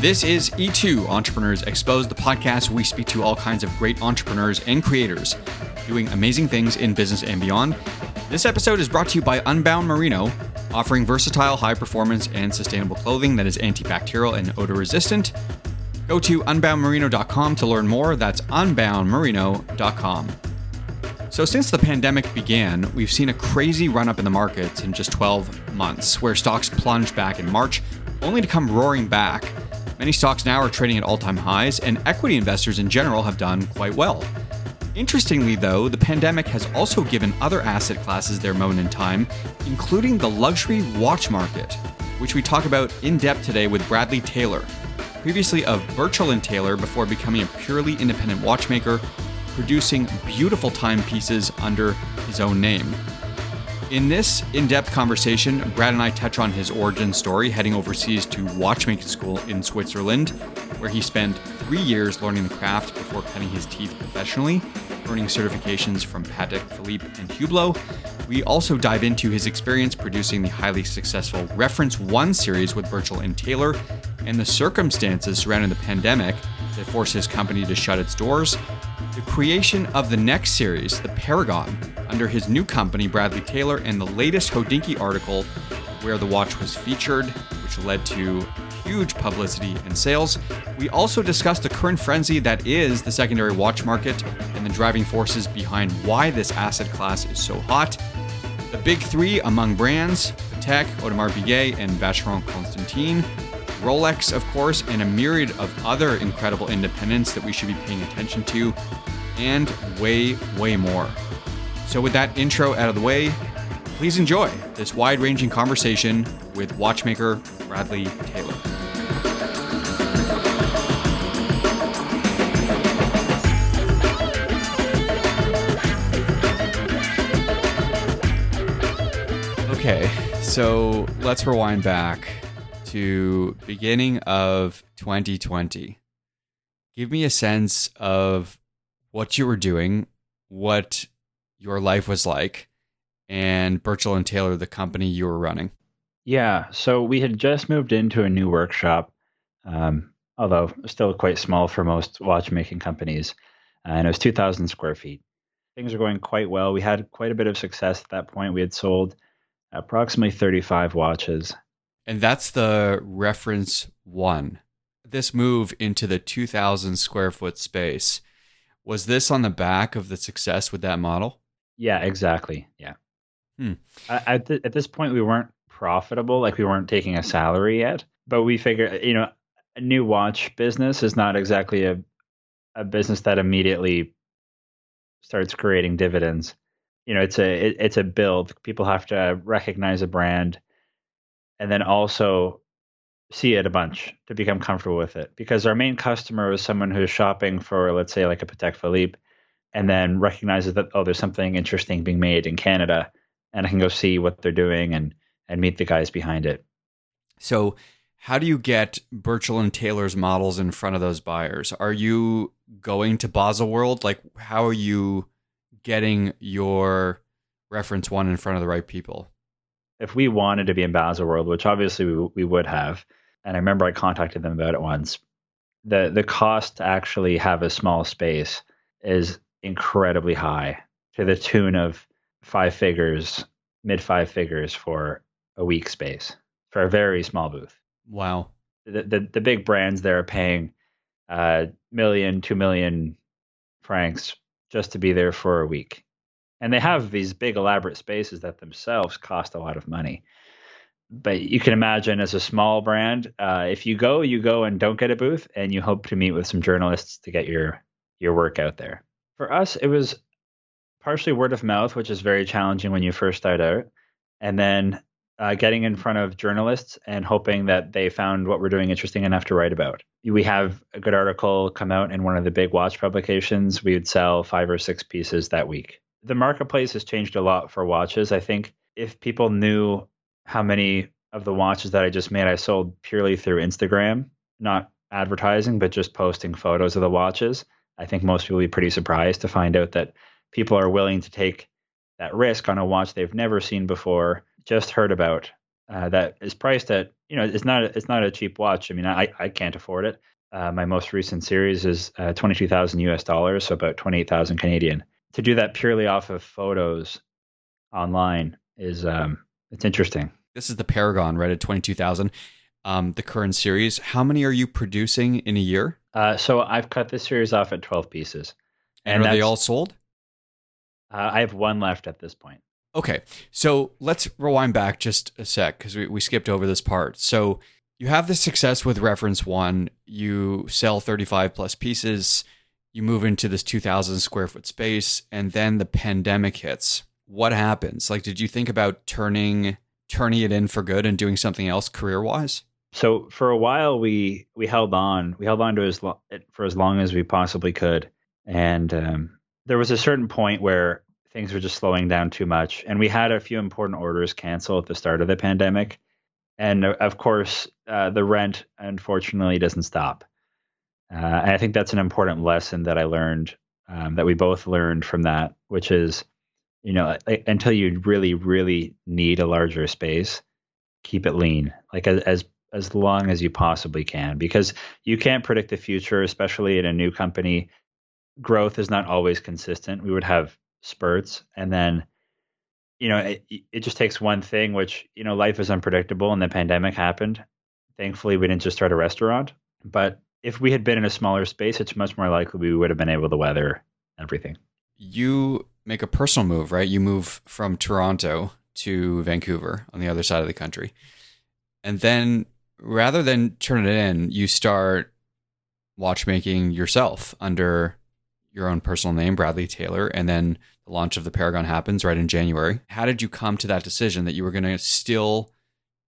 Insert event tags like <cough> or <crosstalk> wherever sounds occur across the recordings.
This is E2 Entrepreneurs Exposed, the podcast we speak to all kinds of great entrepreneurs and creators doing amazing things in business and beyond. This episode is brought to you by Unbound Merino, offering versatile, high performance, and sustainable clothing that is antibacterial and odor resistant. Go to unboundmerino.com to learn more. That's unboundmerino.com. So, since the pandemic began, we've seen a crazy run up in the markets in just 12 months, where stocks plunged back in March, only to come roaring back. Many stocks now are trading at all time highs, and equity investors in general have done quite well. Interestingly, though, the pandemic has also given other asset classes their moment in time, including the luxury watch market, which we talk about in depth today with Bradley Taylor, previously of Birchall and Taylor before becoming a purely independent watchmaker, producing beautiful timepieces under his own name. In this in depth conversation, Brad and I touch on his origin story heading overseas to watchmaking school in Switzerland, where he spent three years learning the craft before cutting his teeth professionally, earning certifications from Patek Philippe and Hublot. We also dive into his experience producing the highly successful Reference 1 series with Birchall and Taylor and the circumstances surrounding the pandemic that forced his company to shut its doors, the creation of the next series, the Paragon, under his new company, Bradley Taylor, and the latest Hodinkee article where the watch was featured, which led to huge publicity and sales. We also discussed the current frenzy that is the secondary watch market and the driving forces behind why this asset class is so hot. The big three among brands Patek, Audemars Piguet, and Vacheron Constantin. Rolex, of course, and a myriad of other incredible independents that we should be paying attention to, and way, way more. So, with that intro out of the way, please enjoy this wide ranging conversation with watchmaker Bradley Taylor. Okay, so let's rewind back to beginning of 2020. Give me a sense of what you were doing, what your life was like and Birchall and Taylor, the company you were running? Yeah, so we had just moved into a new workshop, um, although still quite small for most watchmaking companies, and it was 2,000 square feet. Things were going quite well. We had quite a bit of success at that point. We had sold approximately 35 watches. And that's the reference one. This move into the 2,000 square foot space, was this on the back of the success with that model? Yeah, exactly. Yeah. Hmm. At, th- at this point, we weren't profitable, like we weren't taking a salary yet. But we figured, you know, a new watch business is not exactly a a business that immediately starts creating dividends. You know, it's a it, it's a build. People have to recognize a brand, and then also see it a bunch to become comfortable with it. Because our main customer is someone who's shopping for, let's say, like a Patek Philippe and then recognizes that oh there's something interesting being made in Canada and I can go see what they're doing and and meet the guys behind it. So how do you get Birchall and Taylor's models in front of those buyers? Are you going to Baselworld? Like how are you getting your reference one in front of the right people? If we wanted to be in Baselworld, which obviously we, we would have, and I remember I contacted them about it once, the the cost to actually have a small space is incredibly high to the tune of five figures, mid five figures for a week space for a very small booth. Wow. The the, the big brands there are paying uh, million, two million francs just to be there for a week. And they have these big elaborate spaces that themselves cost a lot of money. But you can imagine as a small brand, uh, if you go, you go and don't get a booth, and you hope to meet with some journalists to get your your work out there for us, it was partially word of mouth, which is very challenging when you first start out, and then uh, getting in front of journalists and hoping that they found what we're doing interesting enough to write about. We have a good article come out in one of the big watch publications. We would sell five or six pieces that week. The marketplace has changed a lot for watches. I think if people knew how many of the watches that I just made I sold purely through Instagram, not advertising, but just posting photos of the watches. I think most people will be pretty surprised to find out that people are willing to take that risk on a watch they've never seen before, just heard about, uh, that is priced at you know it's not it's not a cheap watch. I mean, I I can't afford it. Uh, my most recent series is uh, twenty two thousand US dollars, so about twenty eight thousand Canadian. To do that purely off of photos online is um, it's interesting. This is the Paragon, right at twenty two thousand. Um, the current series. How many are you producing in a year? Uh, so I've cut this series off at twelve pieces, and, and are they all sold? Uh, I have one left at this point. Okay, so let's rewind back just a sec because we, we skipped over this part. So you have the success with Reference One, you sell 35 plus pieces, you move into this 2,000 square foot space, and then the pandemic hits. What happens? Like, did you think about turning turning it in for good and doing something else career wise? So for a while, we we held on. We held on to as for as long as we possibly could, and um, there was a certain point where things were just slowing down too much. And we had a few important orders cancel at the start of the pandemic. And of course, uh, the rent unfortunately doesn't stop. Uh, and I think that's an important lesson that I learned, um, that we both learned from that, which is, you know, until you really, really need a larger space, keep it lean, like as, as as long as you possibly can, because you can't predict the future, especially in a new company. Growth is not always consistent. We would have spurts and then you know it, it just takes one thing which you know life is unpredictable and the pandemic happened thankfully we didn't just start a restaurant but if we had been in a smaller space it's much more likely we would have been able to weather everything. You make a personal move right? You move from toronto to vancouver on the other side of the country. And then rather than turn it in you start watchmaking yourself under your own personal name, Bradley Taylor, and then the launch of the Paragon happens right in January. How did you come to that decision that you were going to still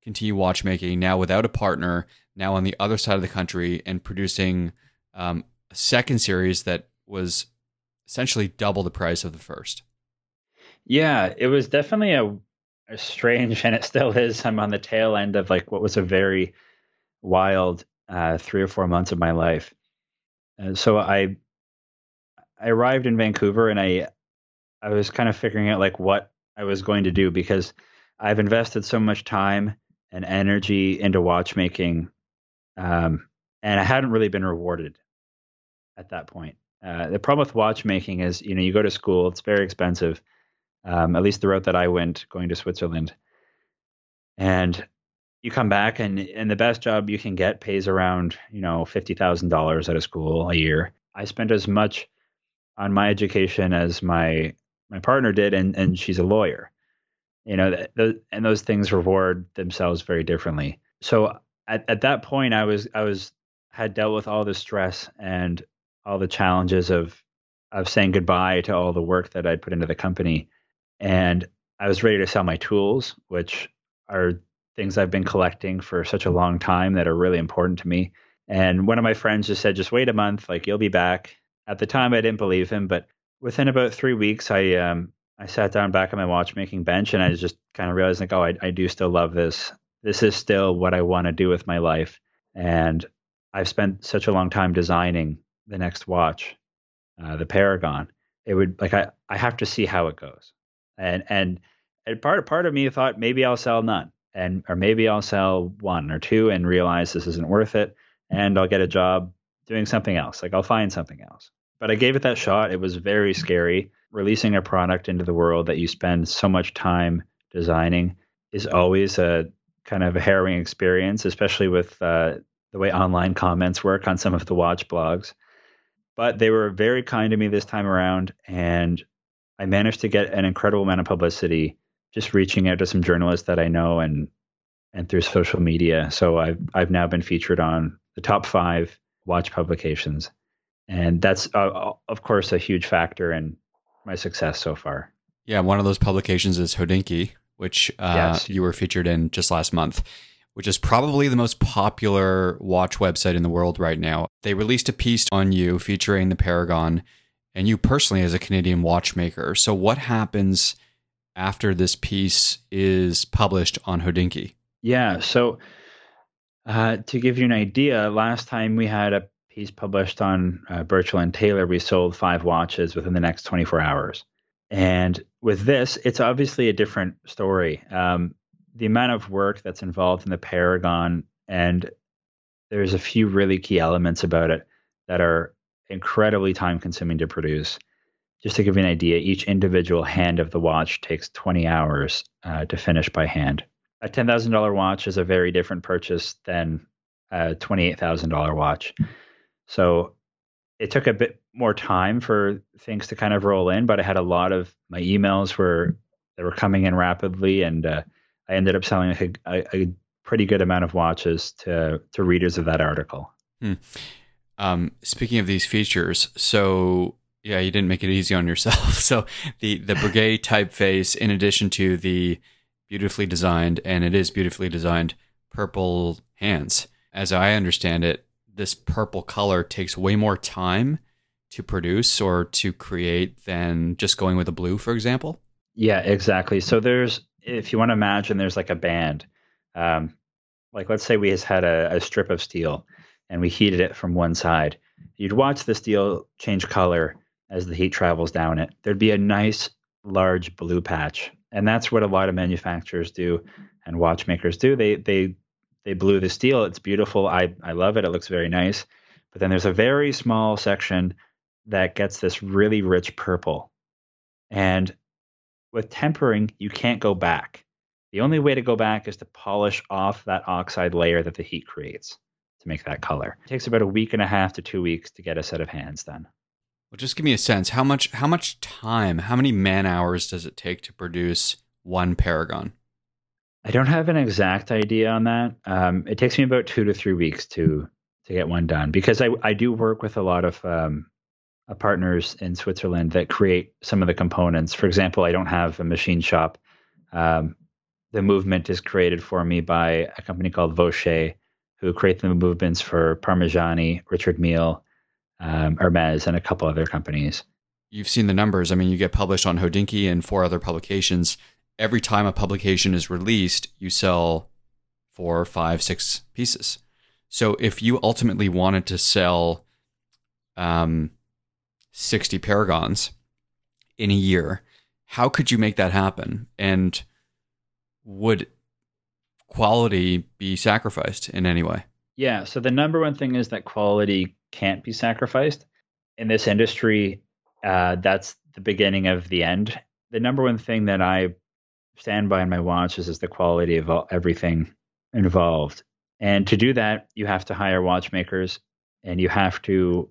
continue watchmaking now without a partner, now on the other side of the country, and producing um, a second series that was essentially double the price of the first? Yeah, it was definitely a, a strange, <laughs> and it still is. I'm on the tail end of like what was a very wild uh, three or four months of my life. And so I I arrived in Vancouver and I I was kind of figuring out like what I was going to do because I've invested so much time and energy into watchmaking, um, and I hadn't really been rewarded at that point. Uh, the problem with watchmaking is, you know, you go to school; it's very expensive. Um, at least the route that I went, going to Switzerland, and you come back and and the best job you can get pays around, you know, fifty thousand dollars at a school a year. I spent as much on my education as my my partner did, and and she's a lawyer. You know, the, and those things reward themselves very differently. So at at that point, I was I was had dealt with all the stress and all the challenges of of saying goodbye to all the work that I'd put into the company, and I was ready to sell my tools, which are things I've been collecting for such a long time that are really important to me. And one of my friends just said, "Just wait a month, like you'll be back." At the time, I didn't believe him, but within about three weeks, I um, I sat down back on my watchmaking bench and I just kind of realized like, oh, I, I do still love this. This is still what I want to do with my life, and I've spent such a long time designing the next watch, uh, the Paragon. It would like I I have to see how it goes, and and and part part of me thought maybe I'll sell none, and or maybe I'll sell one or two and realize this isn't worth it, and I'll get a job doing something else. Like I'll find something else. But I gave it that shot. It was very scary. Releasing a product into the world that you spend so much time designing is always a kind of a harrowing experience, especially with uh, the way online comments work on some of the watch blogs. But they were very kind to me this time around, and I managed to get an incredible amount of publicity just reaching out to some journalists that I know and and through social media. So I've I've now been featured on the top five watch publications. And that's, uh, of course, a huge factor in my success so far. Yeah, one of those publications is Hodinkee, which uh, yes. you were featured in just last month, which is probably the most popular watch website in the world right now. They released a piece on you featuring the Paragon and you personally as a Canadian watchmaker. So, what happens after this piece is published on Hodinkee? Yeah, so Uh, to give you an idea, last time we had a piece published on uh, Birchall and Taylor, we sold five watches within the next 24 hours. And with this, it's obviously a different story. Um, the amount of work that's involved in the Paragon, and there's a few really key elements about it that are incredibly time consuming to produce. Just to give you an idea, each individual hand of the watch takes 20 hours uh, to finish by hand. A $10,000 watch is a very different purchase than a $28,000 watch. So it took a bit more time for things to kind of roll in, but I had a lot of my emails were they were coming in rapidly, and uh, I ended up selling a, a, a, pretty good amount of watches to to readers of that article. Hmm. Um, speaking of these features, so yeah, you didn't make it easy on yourself. <laughs> So the the Breguet typeface, in addition to the beautifully designed, and it is beautifully designed purple hands, as I understand it, this purple color takes way more time to produce or to create than just going with a blue, for example? Yeah, exactly. So there's, if you want to imagine, there's like a band. Um, like let's say we just had a, a strip of steel and we heated it from one side. You'd watch the steel change color as the heat travels down it. There'd be a nice large blue patch, and that's what a lot of manufacturers do and watchmakers do. They they they blue the steel. It's beautiful. I, I love it. It looks very nice. But then there's a very small section that gets this really rich purple. And with tempering, you can't go back. The only way to go back is to polish off that oxide layer that the heat creates to make that color. It takes about a week and a half to two weeks to get a set of hands done. Well, just give me a sense. How much how much time, how many man hours does it take to produce one Paragon? I don't have an exact idea on that. Um, it takes me about two to three weeks to to get one done because I I do work with a lot of um, uh, partners in Switzerland that create some of the components. For example, I don't have a machine shop. Um, the movement is created for me by a company called Vaucher, who create the movements for Parmigiani, Richard Mille, um, Hermes, and a couple other companies. You've seen the numbers. I mean, you get published on Hodinkee and four other publications every time a publication is released, you sell four, five, six pieces. So if you ultimately wanted to sell um, 60 paragons in a year, how could you make that happen? And would quality be sacrificed in any way? Yeah. So the number one thing is that quality can't be sacrificed. In this industry, uh, that's the beginning of the end. The number one thing that I stand by in my watches is the quality of all, everything involved. And to do that, you have to hire watchmakers and you have to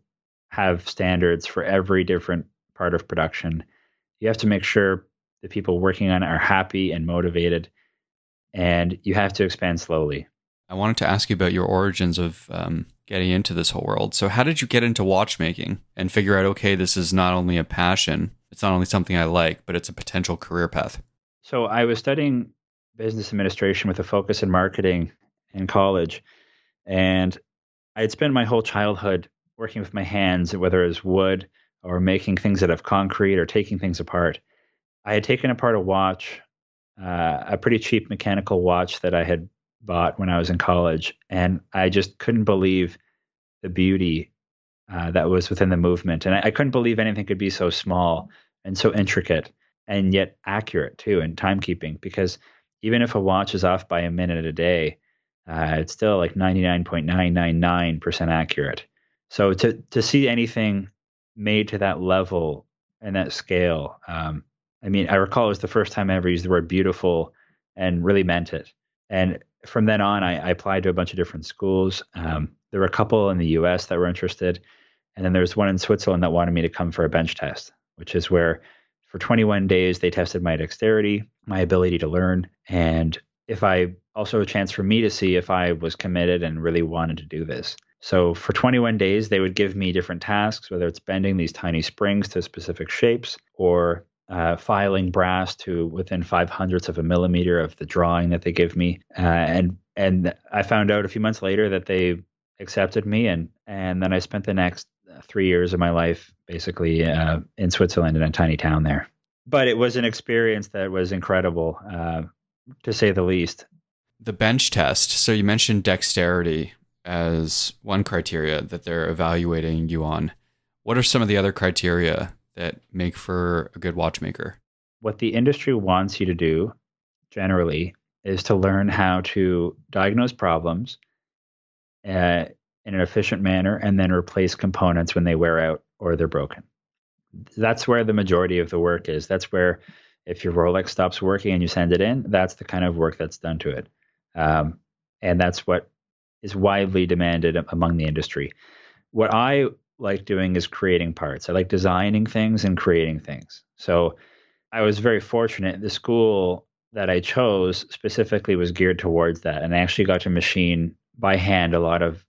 have standards for every different part of production. You have to make sure the people working on it are happy and motivated, and you have to expand slowly. I wanted to ask you about your origins of um, getting into this whole world. So, how did you get into watchmaking and figure out, okay, this is not only a passion, it's not only something I like, but it's a potential career path? So I was studying business administration with a focus in marketing in college, and I had spent my whole childhood working with my hands, whether it was wood or making things out of concrete or taking things apart. I had taken apart a watch, uh, a pretty cheap mechanical watch that I had bought when I was in college, and I just couldn't believe the beauty uh, that was within the movement, and I, I couldn't believe anything could be so small and so intricate and yet accurate too in timekeeping because even if a watch is off by a minute a day, uh, it's still like 99.999% accurate. So to to see anything made to that level and that scale, um, I mean, I recall it was the first time I ever used the word beautiful and really meant it. And from then on, I, I applied to a bunch of different schools. Um, there were a couple in the U.S. that were interested, and then there was one in Switzerland that wanted me to come for a bench test, which is where for 21 days, they tested my dexterity, my ability to learn, and if I also a chance for me to see if I was committed and really wanted to do this. So for 21 days, they would give me different tasks, whether it's bending these tiny springs to specific shapes or uh, filing brass to within five hundredths of a millimeter of the drawing that they give me. Uh, and and I found out a few months later that they accepted me, and and then I spent the next three years of my life basically uh, in Switzerland in a tiny town there. But it was an experience that was incredible, uh, to say the least. the bench test. So you mentioned dexterity as one criteria that they're evaluating you on. What are some of the other criteria that make for a good watchmaker? What the industry wants you to do generally is to learn how to diagnose problems uh, in an efficient manner and then replace components when they wear out or they're broken. That's where the majority of the work is. That's where, if your Rolex stops working and you send it in, that's the kind of work that's done to it. Um, and that's what is widely demanded among the industry. What I like doing is creating parts. I like designing things and creating things. So I was very fortunate. The school that I chose specifically was geared towards that. And I actually got to machine by hand a lot of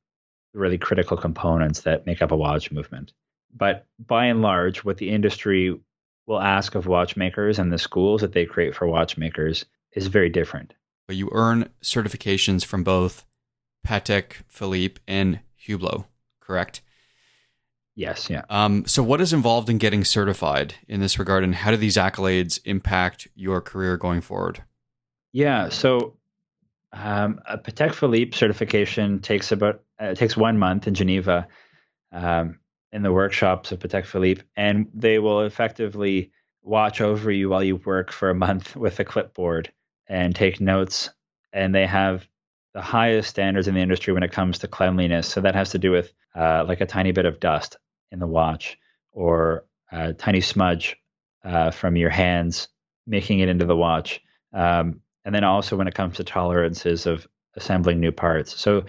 really critical components that make up a watch movement. But by and large, what the industry will ask of watchmakers and the schools that they create for watchmakers is very different. But you earn certifications from both Patek Philippe and Hublot, correct? Yes, yeah. Um, so, what is involved in getting certified in this regard, and how do these accolades impact your career going forward? Yeah, so um, a Patek Philippe certification takes about uh, takes one month in Geneva um, in the workshops of Patek Philippe, and they will effectively watch over you while you work for a month <laughs> with a clipboard and take notes. And they have the highest standards in the industry when it comes to cleanliness. So that has to do with uh, like a tiny bit of dust in the watch or a tiny smudge uh, from your hands making it into the watch. Um, and then also when it comes to tolerances of assembling new parts. So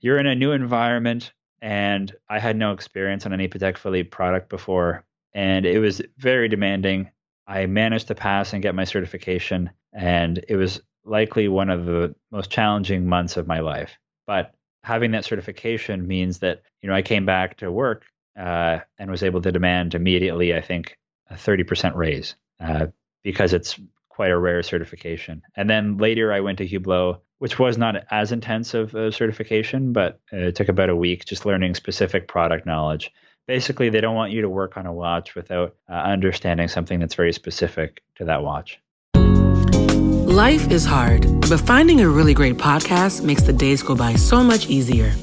you're in a new environment, and I had no experience on any Philippe product before, and it was very demanding. I managed to pass and get my certification, and it was likely one of the most challenging months of my life. But having that certification means that you know I came back to work uh, and was able to demand immediately, I think, a 30% raise uh, because it's quite a rare certification. And then later I went to Hublot, which was not as intensive a certification, but it took about a week just learning specific product knowledge. Basically, they don't want you to work on a watch without uh, understanding something that's very specific to that watch. Life is hard, but finding a really great podcast makes the days go by so much easier.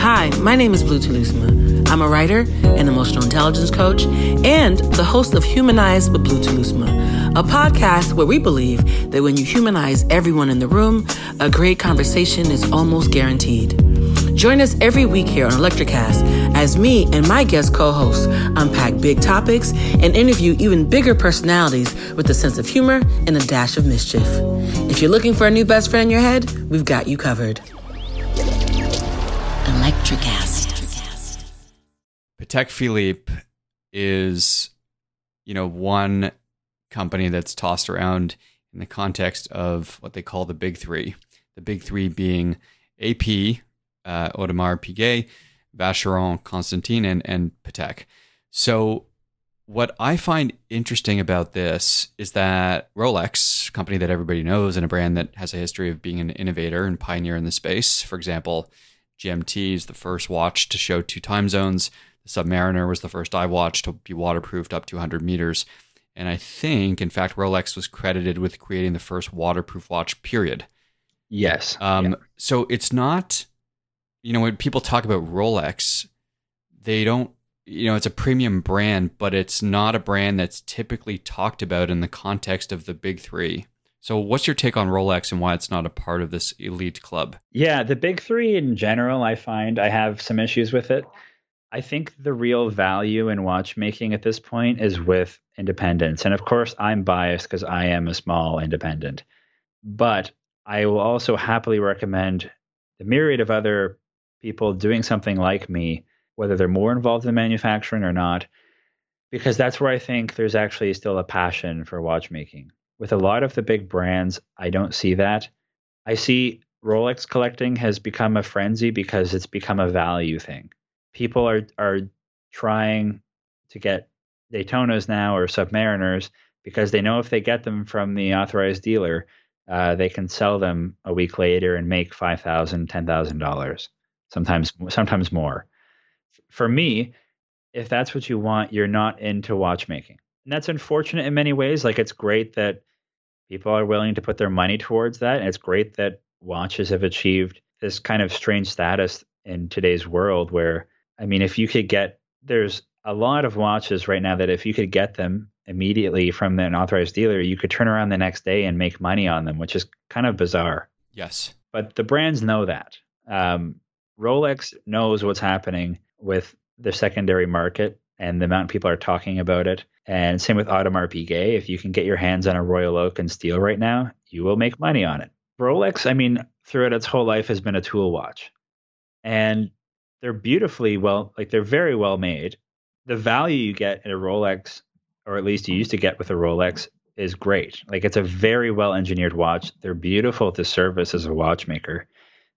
Hi, my name is Blue Telusma. I'm a writer, an emotional intelligence coach, and the host of Humanize with Blue Telusma, a podcast where we believe that when you humanize everyone in the room, a great conversation is almost guaranteed. Join us every week here on Electricast as me and my guest co hosts unpack big topics and interview even bigger personalities with a sense of humor and a dash of mischief. If you're looking for a new best friend in your head, we've got you covered. Electricast. Patek Philippe is, you know, one company that's tossed around in the context of what they call the big three. The big three being AP, uh, Audemars Piguet, Vacheron Constantin, and, and Patek. So, what I find interesting about this is that Rolex, company that everybody knows and a brand that has a history of being an innovator and pioneer in the space, for example, GMT is the first watch to show two time zones. The Submariner was the first I watch to be waterproofed up to 100 meters. And I think, in fact, Rolex was credited with creating the first waterproof watch, period. Yes. Um, yeah. So it's not, you know, when people talk about Rolex, they don't, you know, it's a premium brand, but it's not a brand that's typically talked about in the context of the big three. So, what's your take on Rolex and why it's not a part of this elite club? Yeah, the big three in general, I find I have some issues with it. I think the real value in watchmaking at this point is with independence. And of course, I'm biased because I am a small independent. But I will also happily recommend the myriad of other people doing something like me, whether they're more involved in manufacturing or not, because that's where I think there's actually still a passion for watchmaking with a lot of the big brands, I don't see that. I see Rolex collecting has become a frenzy because it's become a value thing. People are are trying to get Daytonas now or Submariners because they know if they get them from the authorized dealer, uh, they can sell them a week later and make five thousand, ten thousand dollars, sometimes sometimes more. For me, if that's what you want, you're not into watchmaking, and that's unfortunate in many ways. Like it's great that people are willing to put their money towards that. And it's great that watches have achieved this kind of strange status in today's world where I mean if you could get there's a lot of watches right now that if you could get them immediately from an authorized dealer, you could turn around the next day and make money on them, which is kind of bizarre. Yes. But the brands know that. Um, Rolex knows what's happening with the secondary market and the amount people are talking about it. And same with Audemars Piguet. If you can get your hands on a Royal Oak and steel right now, you will make money on it. Rolex, I mean, throughout its whole life has been a tool watch. And they're beautifully well, like they're very well made. The value you get in a Rolex, or at least you used to get with a Rolex, is great. Like it's a very well engineered watch. They're beautiful to service as a watchmaker.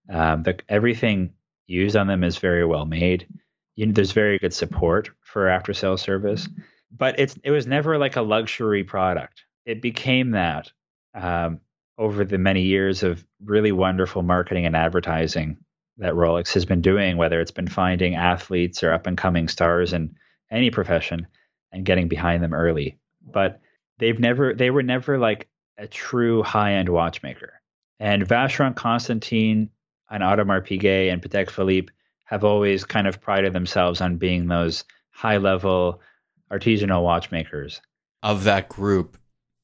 Um, the, everything used on them is very well made. You know, there's very good support for after sales service, but it's it was never like a luxury product. It became that um, over the many years of really wonderful marketing and advertising that Rolex has been doing, whether it's been finding athletes or up and coming stars in any profession and getting behind them early. But they've never, they were never like a true high end watchmaker. And Vacheron Constantin and Audemars Piguet and Patek Philippe have always kind of prided themselves on being those high level artisanal watchmakers. Of that group,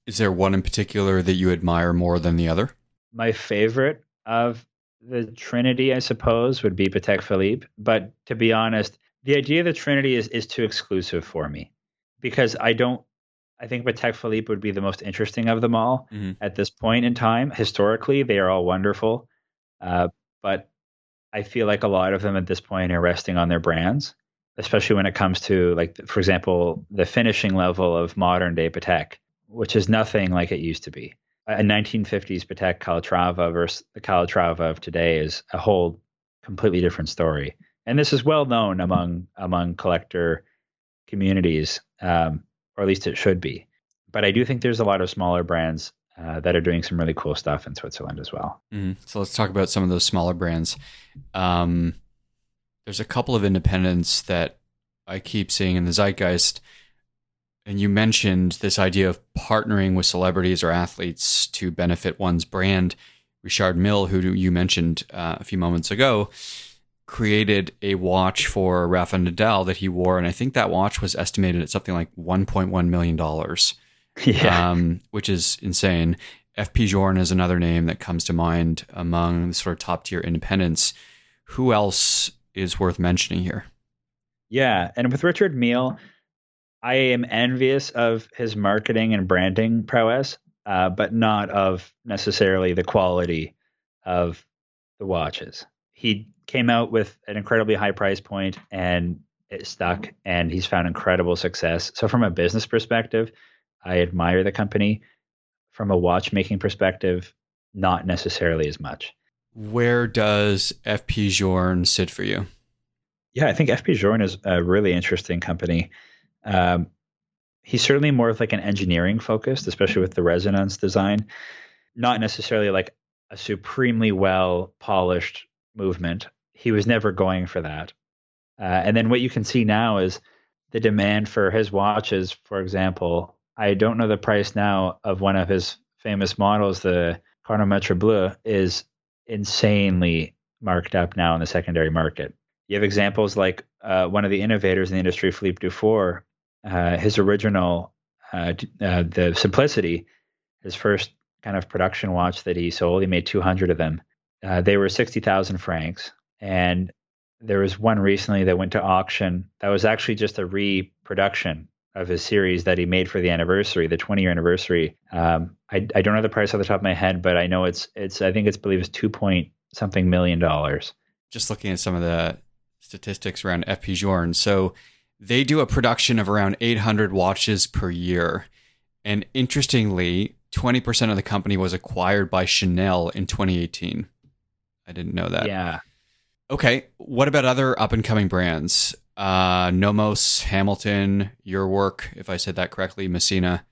is there one in particular that you admire more than the other? My favorite of the Trinity, I suppose, would be Patek Philippe. But to be honest, the idea of the Trinity is, is too exclusive for me because I don't. I think Patek Philippe would be the most interesting of them all mm-hmm. at this point in time. Historically, they are all wonderful, uh, but I feel like a lot of them at this point are resting on their brands, especially when it comes to, like, for example, the finishing level of modern day Patek, which is nothing like it used to be a 1950s Patek Calatrava versus the Calatrava of today is a whole completely different story. And this is well known among among collector communities, um, or at least it should be. But I do think there's a lot of smaller brands uh, that are doing some really cool stuff in Switzerland as well. Mm-hmm. So let's talk about some of those smaller brands. Um, there's a couple of independents that I keep seeing in the zeitgeist and you mentioned this idea of partnering with celebrities or athletes to benefit one's brand. Richard Mille, who you mentioned uh, a few moments ago, created a watch for Rafa Nadal that he wore, and I think that watch was estimated at something like 1.1 million dollars. <laughs> Yeah, um, which is insane. FP Journe is another name that comes to mind among the sort of top tier independents. Who else is worth mentioning here? Yeah, and with Richard Mille, I am envious of his marketing and branding prowess, uh, but not of necessarily the quality of the watches. He came out with an incredibly high price point and it stuck, and he's found incredible success. So, from a business perspective, I admire the company. From a watchmaking perspective, not necessarily as much. Where does FP Journe sit for you? Yeah, I think FP Journe is a really interesting company. Um, he's certainly more of like an engineering focused, especially with the resonance design, not necessarily like a supremely well polished movement. He was never going for that. Uh, and then what you can see now is the demand for his watches, for example. I don't know the price now of one of his famous models, the Chronometre Bleu, is insanely marked up now in the secondary market. You have examples like uh, one of the innovators in the industry, Philippe Dufour, uh, his original, uh, uh, the Simplicity, his first kind of production watch that he sold. He made 200 of them. Uh, they were 60,000 francs. And there was one recently that went to auction that was actually just a reproduction of his series that he made for the anniversary, the 20 year anniversary. Um, I, I don't know the price off the top of my head, but I know it's it's I think it's believe it's two point something million dollars. Just looking at some of the statistics around FP Journe. So they do a production of around 800 watches per year. And interestingly, 20% of the company was acquired by Chanel in 2018. I didn't know that. Yeah. Okay. What about other up and coming brands? Uh, Nomos, Hamilton, Urwerk, if I said that correctly, Messina.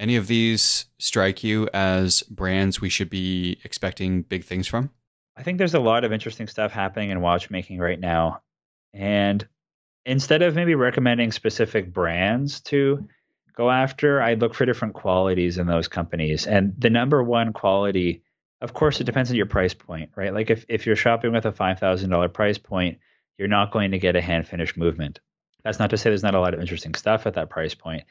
Any of these strike you as brands we should be expecting big things from? I think there's a lot of interesting stuff happening in watchmaking right now. And instead of maybe recommending specific brands to go after, I'd look for different qualities in those companies. And the number one quality of course, it depends on your price point, right? Like if, if you're shopping with a $5,000 price point, you're not going to get a hand finished movement. That's not to say there's not a lot of interesting stuff at that price point,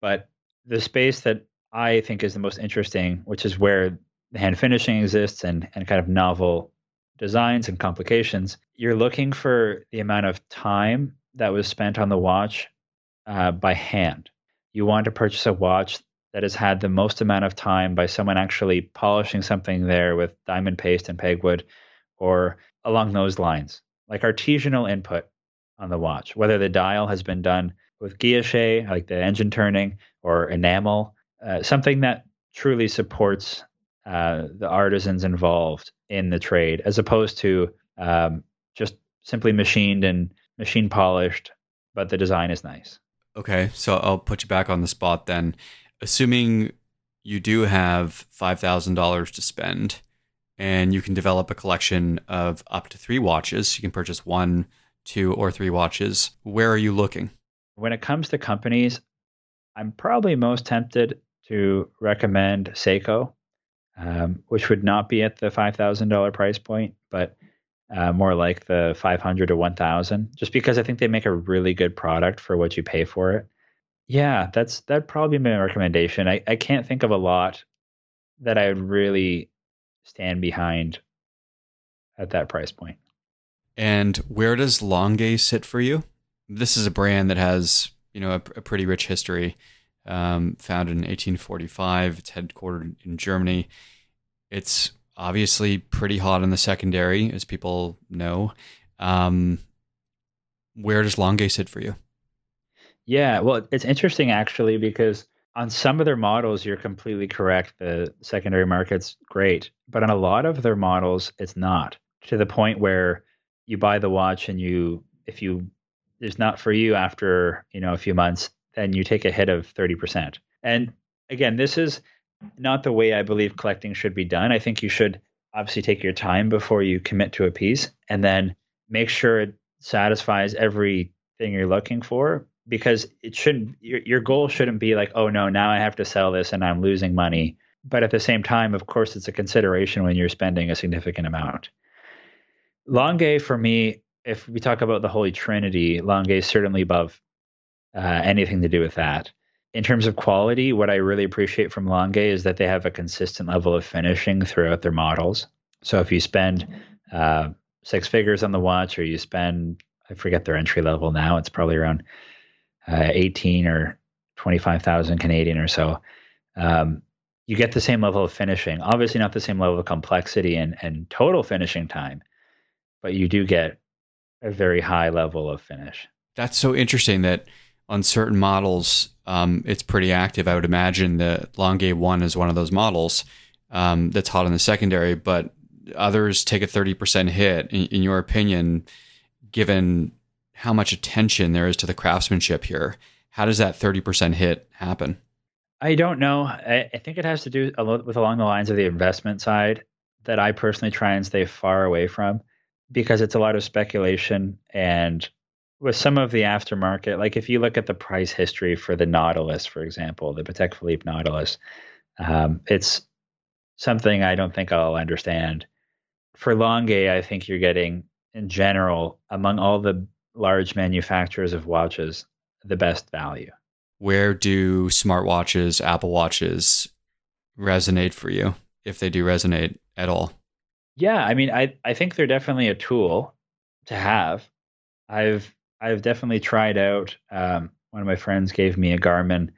but the space that I think is the most interesting, which is where the hand finishing exists and, and kind of novel designs and complications, you're looking for the amount of time that was spent on the watch uh, by hand. You want to purchase a watch that has had the most amount of time by someone actually polishing something there with diamond paste and pegwood or along those lines, like artisanal input on the watch, whether the dial has been done with guilloche, like the engine turning, or enamel, uh, something that truly supports uh, the artisans involved in the trade, as opposed to um, just simply machined and machine polished, but the design is nice. Okay, so I'll put you back on the spot then assuming you do have $5,000 to spend and you can develop a collection of up to three watches, you can purchase one, two, or three watches. Where are you looking? When it comes to companies, I'm probably most tempted to recommend Seiko, um, which would not be at the $5,000 price point, but uh, more like the 500 to 1000 just because i think they make a really good product for what you pay for it yeah, that's that'd probably be my recommendation. I, I can't think of a lot that I would really stand behind at that price point. And where does Lange sit for you? This is a brand that has, you know, a, a pretty rich history. Um, founded in 1845, it's headquartered in Germany. It's obviously pretty hot in the secondary, as people know. Um, where does Lange sit for you? Yeah, well, it's interesting actually because on some of their models, you're completely correct. The secondary market's great, but on a lot of their models, it's not to the point where you buy the watch and you, if you, it's not for you after you know a few months, then you take a hit of thirty percent. And again, this is not the way I believe collecting should be done. I think you should obviously take your time before you commit to a piece, and then make sure it satisfies everything you're looking for because it shouldn't your, your goal shouldn't be like oh no now i have to sell this and i'm losing money but at the same time of course it's a consideration when you're spending a significant amount Lange for me if we talk about the holy trinity Lange is certainly above uh, anything to do with that in terms of quality what i really appreciate from Lange is that they have a consistent level of finishing throughout their models so if you spend uh, six figures on the watch or you spend i forget their entry level now it's probably around uh, 18 or 25,000 Canadian or so, um, you get the same level of finishing. Obviously, not the same level of complexity and, and total finishing time, but you do get a very high level of finish. That's so interesting that on certain models, um, it's pretty active. I would imagine the Lange 1 is one of those models um, that's hot in the secondary, but others take a 30% hit. In, in your opinion, given how much attention there is to the craftsmanship here. How does that 30% hit happen? I don't know. I, I think it has to do a lot with along the lines of the investment side that I personally try and stay far away from because it's a lot of speculation and with some of the aftermarket, like if you look at the price history for the Nautilus, for example, the Patek Philippe Nautilus, um, it's something I don't think I'll understand. For Lange, I think you're getting in general among all the large manufacturers of watches the best value. Where do smartwatches, Apple Watches resonate for you, if they do resonate at all? Yeah, I mean, I I think they're definitely a tool to have. I've I've definitely tried out. Um, one of my friends gave me a Garmin,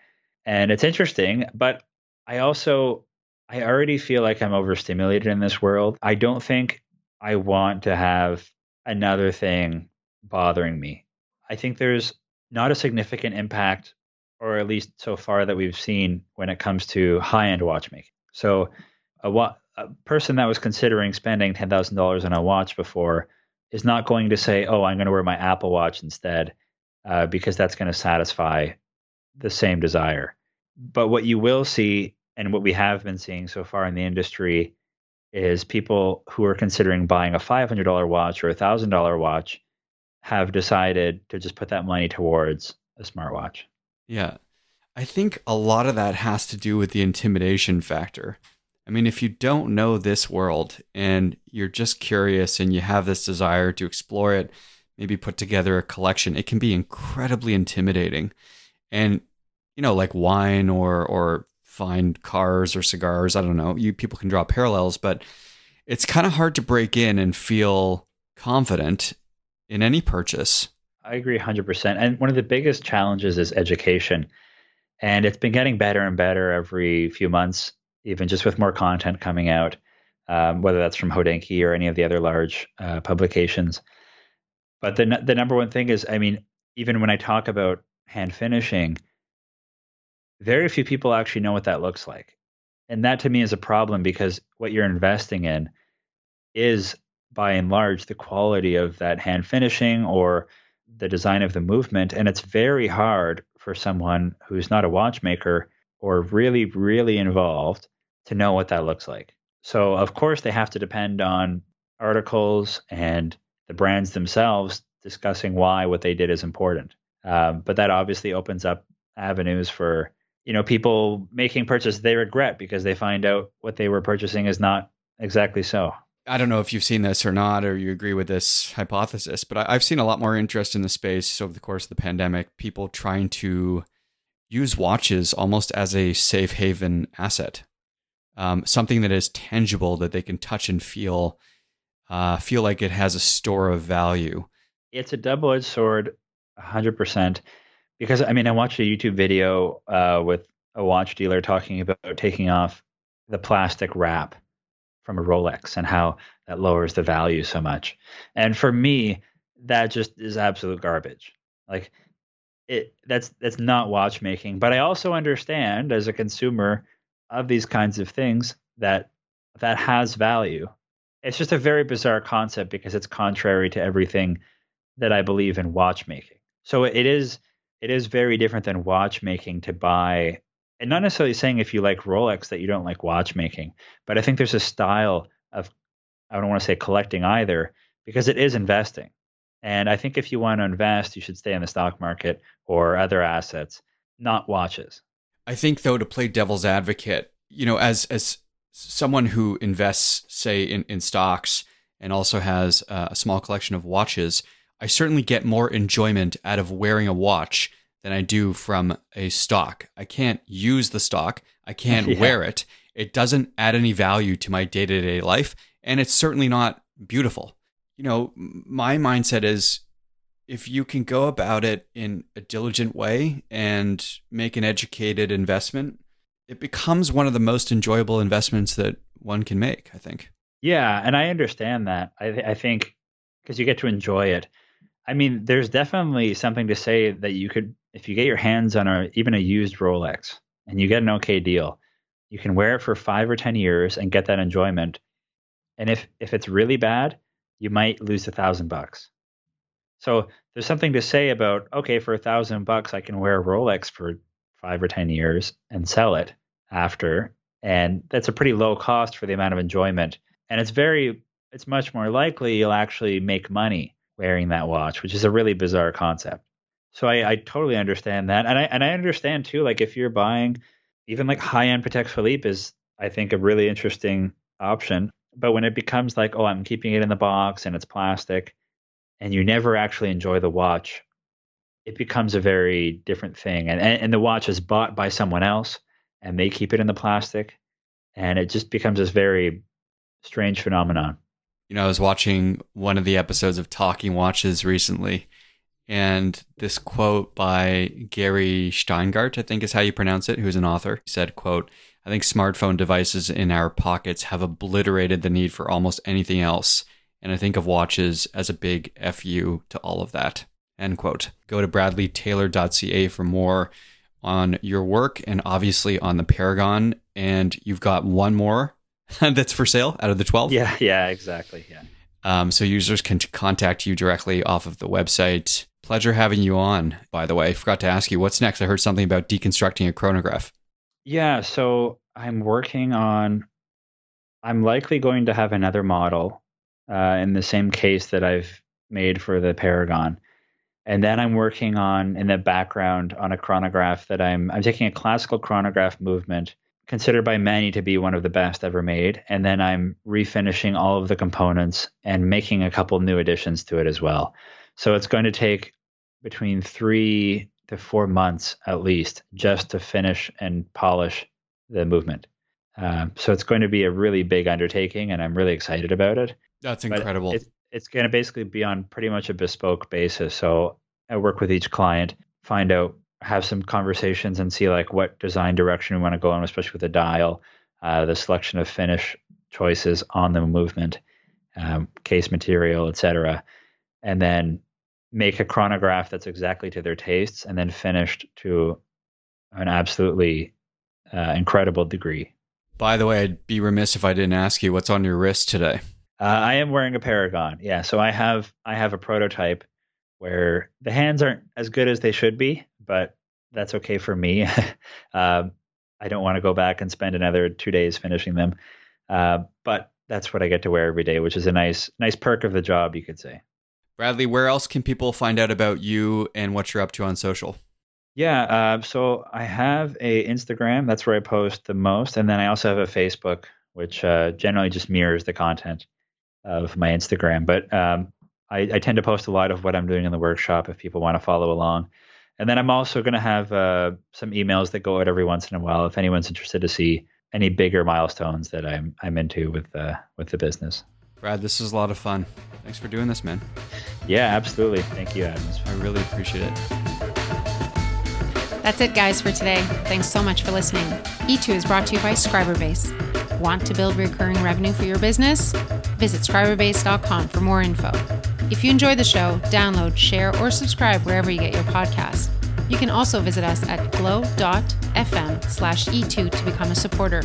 and it's interesting. But I also I already feel like I'm overstimulated in this world. I don't think I want to have another thing bothering me. I think there's not a significant impact, or at least so far that we've seen, when it comes to high end watchmaking. So, a, wa- a person that was considering spending $10,000 on a watch before is not going to say, oh, I'm going to wear my Apple Watch instead, uh, because that's going to satisfy the same desire. But what you will see, and what we have been seeing so far in the industry, is people who are considering buying a $500 watch or a $1,000 watch have decided to just put that money towards a smartwatch. Yeah. I think a lot of that has to do with the intimidation factor. I mean, if you don't know this world and you're just curious and you have this desire to explore it, maybe put together a collection, it can be incredibly intimidating. And you know, like wine or or fine cars or cigars, I don't know. You people can draw parallels, but it's kind of hard to break in and feel confident in any purchase. I agree 100%. And one of the biggest challenges is education. And it's been getting better and better every few months, even just with more content coming out, um, whether that's from Hodinkee or any of the other large uh, publications. But the, the number one thing is, I mean, even when I talk about hand finishing, very few people actually know what that looks like. And that to me is a problem because what you're investing in is by and large the quality of that hand finishing or the design of the movement. And it's very hard for someone who's not a watchmaker or really, really involved to know what that looks like. So, of course, they have to depend on articles and the brands themselves discussing why what they did is important. Um, but that obviously opens up avenues for you know people making purchases they regret because they find out what they were purchasing is not exactly so. I don't know if you've seen this or not, or you agree with this hypothesis, but I've seen a lot more interest in the space over the course of the pandemic. People trying to use watches almost as a safe haven asset, um, something that is tangible that they can touch and feel, uh, feel like it has a store of value. It's a double edged sword, hundred percent. Because I mean, I watched a YouTube video uh, with a watch dealer talking about taking off the plastic wrap from a Rolex and how that lowers the value so much. And for me, that just is absolute garbage. Like it that's that's not watchmaking, but I also understand as a consumer of these kinds of things that that has value. It's just a very bizarre concept because it's contrary to everything that I believe in watchmaking. So it is it is very different than watchmaking to buy and not necessarily saying if you like Rolex that you don't like watchmaking, but I think there's a style of I don't want to say collecting either because it is investing. And I think if you want to invest, you should stay in the stock market or other assets, not watches. I think though to play devil's advocate, you know, as as someone who invests say in in stocks and also has a small collection of watches, I certainly get more enjoyment out of wearing a watch than I do from a stock. I can't use the stock, I <laughs> can't yeah. wear it. It doesn't add any value to my day to day life, and it's certainly not beautiful. You know, my mindset is if you can go about it in a diligent way and make an educated investment, it becomes one of the most enjoyable investments that one can make, I think. Yeah, and I understand that. I, th- I think because you get to enjoy it. I mean, there's definitely something to say that you could, if you get your hands on a even a used Rolex and you get an okay deal, you can wear it for five or ten years and get that enjoyment. And if if it's really bad, you might lose a thousand bucks. So there's something to say about okay, for a thousand bucks, I can wear a Rolex for five or ten years and sell it after, and that's a pretty low cost for the amount of enjoyment. And it's very, it's much more likely you'll actually make money wearing that watch, which is a really bizarre concept. So I, I totally understand that, and I and I understand too. Like if you're buying, even like high end Patek Philippe is, I think, a really interesting option. But when it becomes like, oh, I'm keeping it in the box and it's plastic, and you never actually enjoy the watch, it becomes a very different thing. And and, and the watch is bought by someone else, and they keep it in the plastic, and it just becomes this very strange phenomenon you know, I was watching one of the episodes of Talking Watches recently, and this quote by Gary Shteyngart, I think is how you pronounce it, who's an author, said, quote, I think smartphone devices in our pockets have obliterated the need for almost anything else. And I think of watches as a big FU to all of that. End quote. Go to bradleytaylor.ca for more on your work and obviously on the Paragon. And you've got one more <laughs> that's for sale out of the 12? Yeah, yeah, exactly. Yeah. Um, so users can contact you directly off of the website. Pleasure having you on, by the way. I forgot to ask you, what's next? I heard something about deconstructing a chronograph. Yeah, so I'm working on, I'm likely going to have another model uh, in the same case that I've made for the Paragon. And then I'm working on in the background on a chronograph that I'm I'm taking a classical chronograph movement considered by many to be one of the best ever made. And then I'm refinishing all of the components and making a couple new additions to it as well. So it's going to take between three to four months at least just to finish and polish the movement. Um, so it's going to be a really big undertaking, and I'm really excited about it. That's incredible. It's, it's going to basically be on pretty much a bespoke basis. So I work with each client, find out, have some conversations, and see like what design direction we want to go in, especially with the dial, uh, the selection of finish choices on the movement, um, case material, etc., and then make a chronograph that's exactly to their tastes, and then finished to an absolutely uh, incredible degree. By the way, I'd be remiss if I didn't ask you what's on your wrist today. Uh, I am wearing a Paragon. Yeah, so I have I have a prototype where the hands aren't as good as they should be, but that's okay for me. <laughs> um, I don't want to go back and spend another two days finishing them, uh, but that's what I get to wear every day, which is a nice nice perk of the job, you could say. Bradley, where else can people find out about you and what you're up to on social? Yeah, uh, so I have a Instagram. That's where I post the most, and then I also have a Facebook, which uh, generally just mirrors the content of my Instagram. But um, I, I, tend to post a lot of what I'm doing in the workshop if people want to follow along. And then I'm also going to have uh, some emails that go out every once in a while if anyone's interested to see any bigger milestones that I'm I'm into with uh, with the business. Brad, this is a lot of fun. Thanks for doing this, man. Yeah, absolutely. Thank you, Adams. I really appreciate it. That's it, guys, for today. Thanks so much for listening. E2 is brought to you by Scriberbase. Want to build recurring revenue for your business? Visit scriberbase.com for more info. If you enjoy the show, download, share, or subscribe wherever you get your podcasts. You can also visit us at glow.fm slash E2 to become a supporter.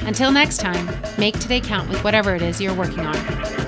Until next time, make today count with whatever it is you're working on.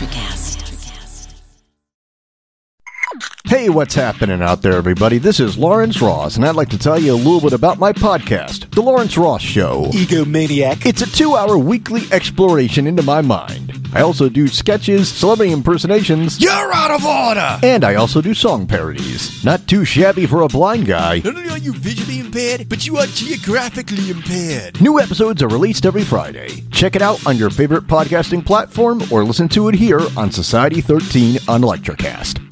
Electricast. Hey, what's happening out there, everybody? This is Lawrence Ross, and I'd like to tell you a little bit about my podcast, The Lawrence Ross Show. Egomaniac. It's a two hour weekly exploration into my mind. I also do sketches, celebrity impersonations, You're out of order! and I also do song parodies. Not too shabby for a blind guy. Not only are you visually impaired, but you are geographically impaired. New episodes are released every Friday. Check it out on your favorite podcasting platform or listen to it here on Society 13 on Electrocast.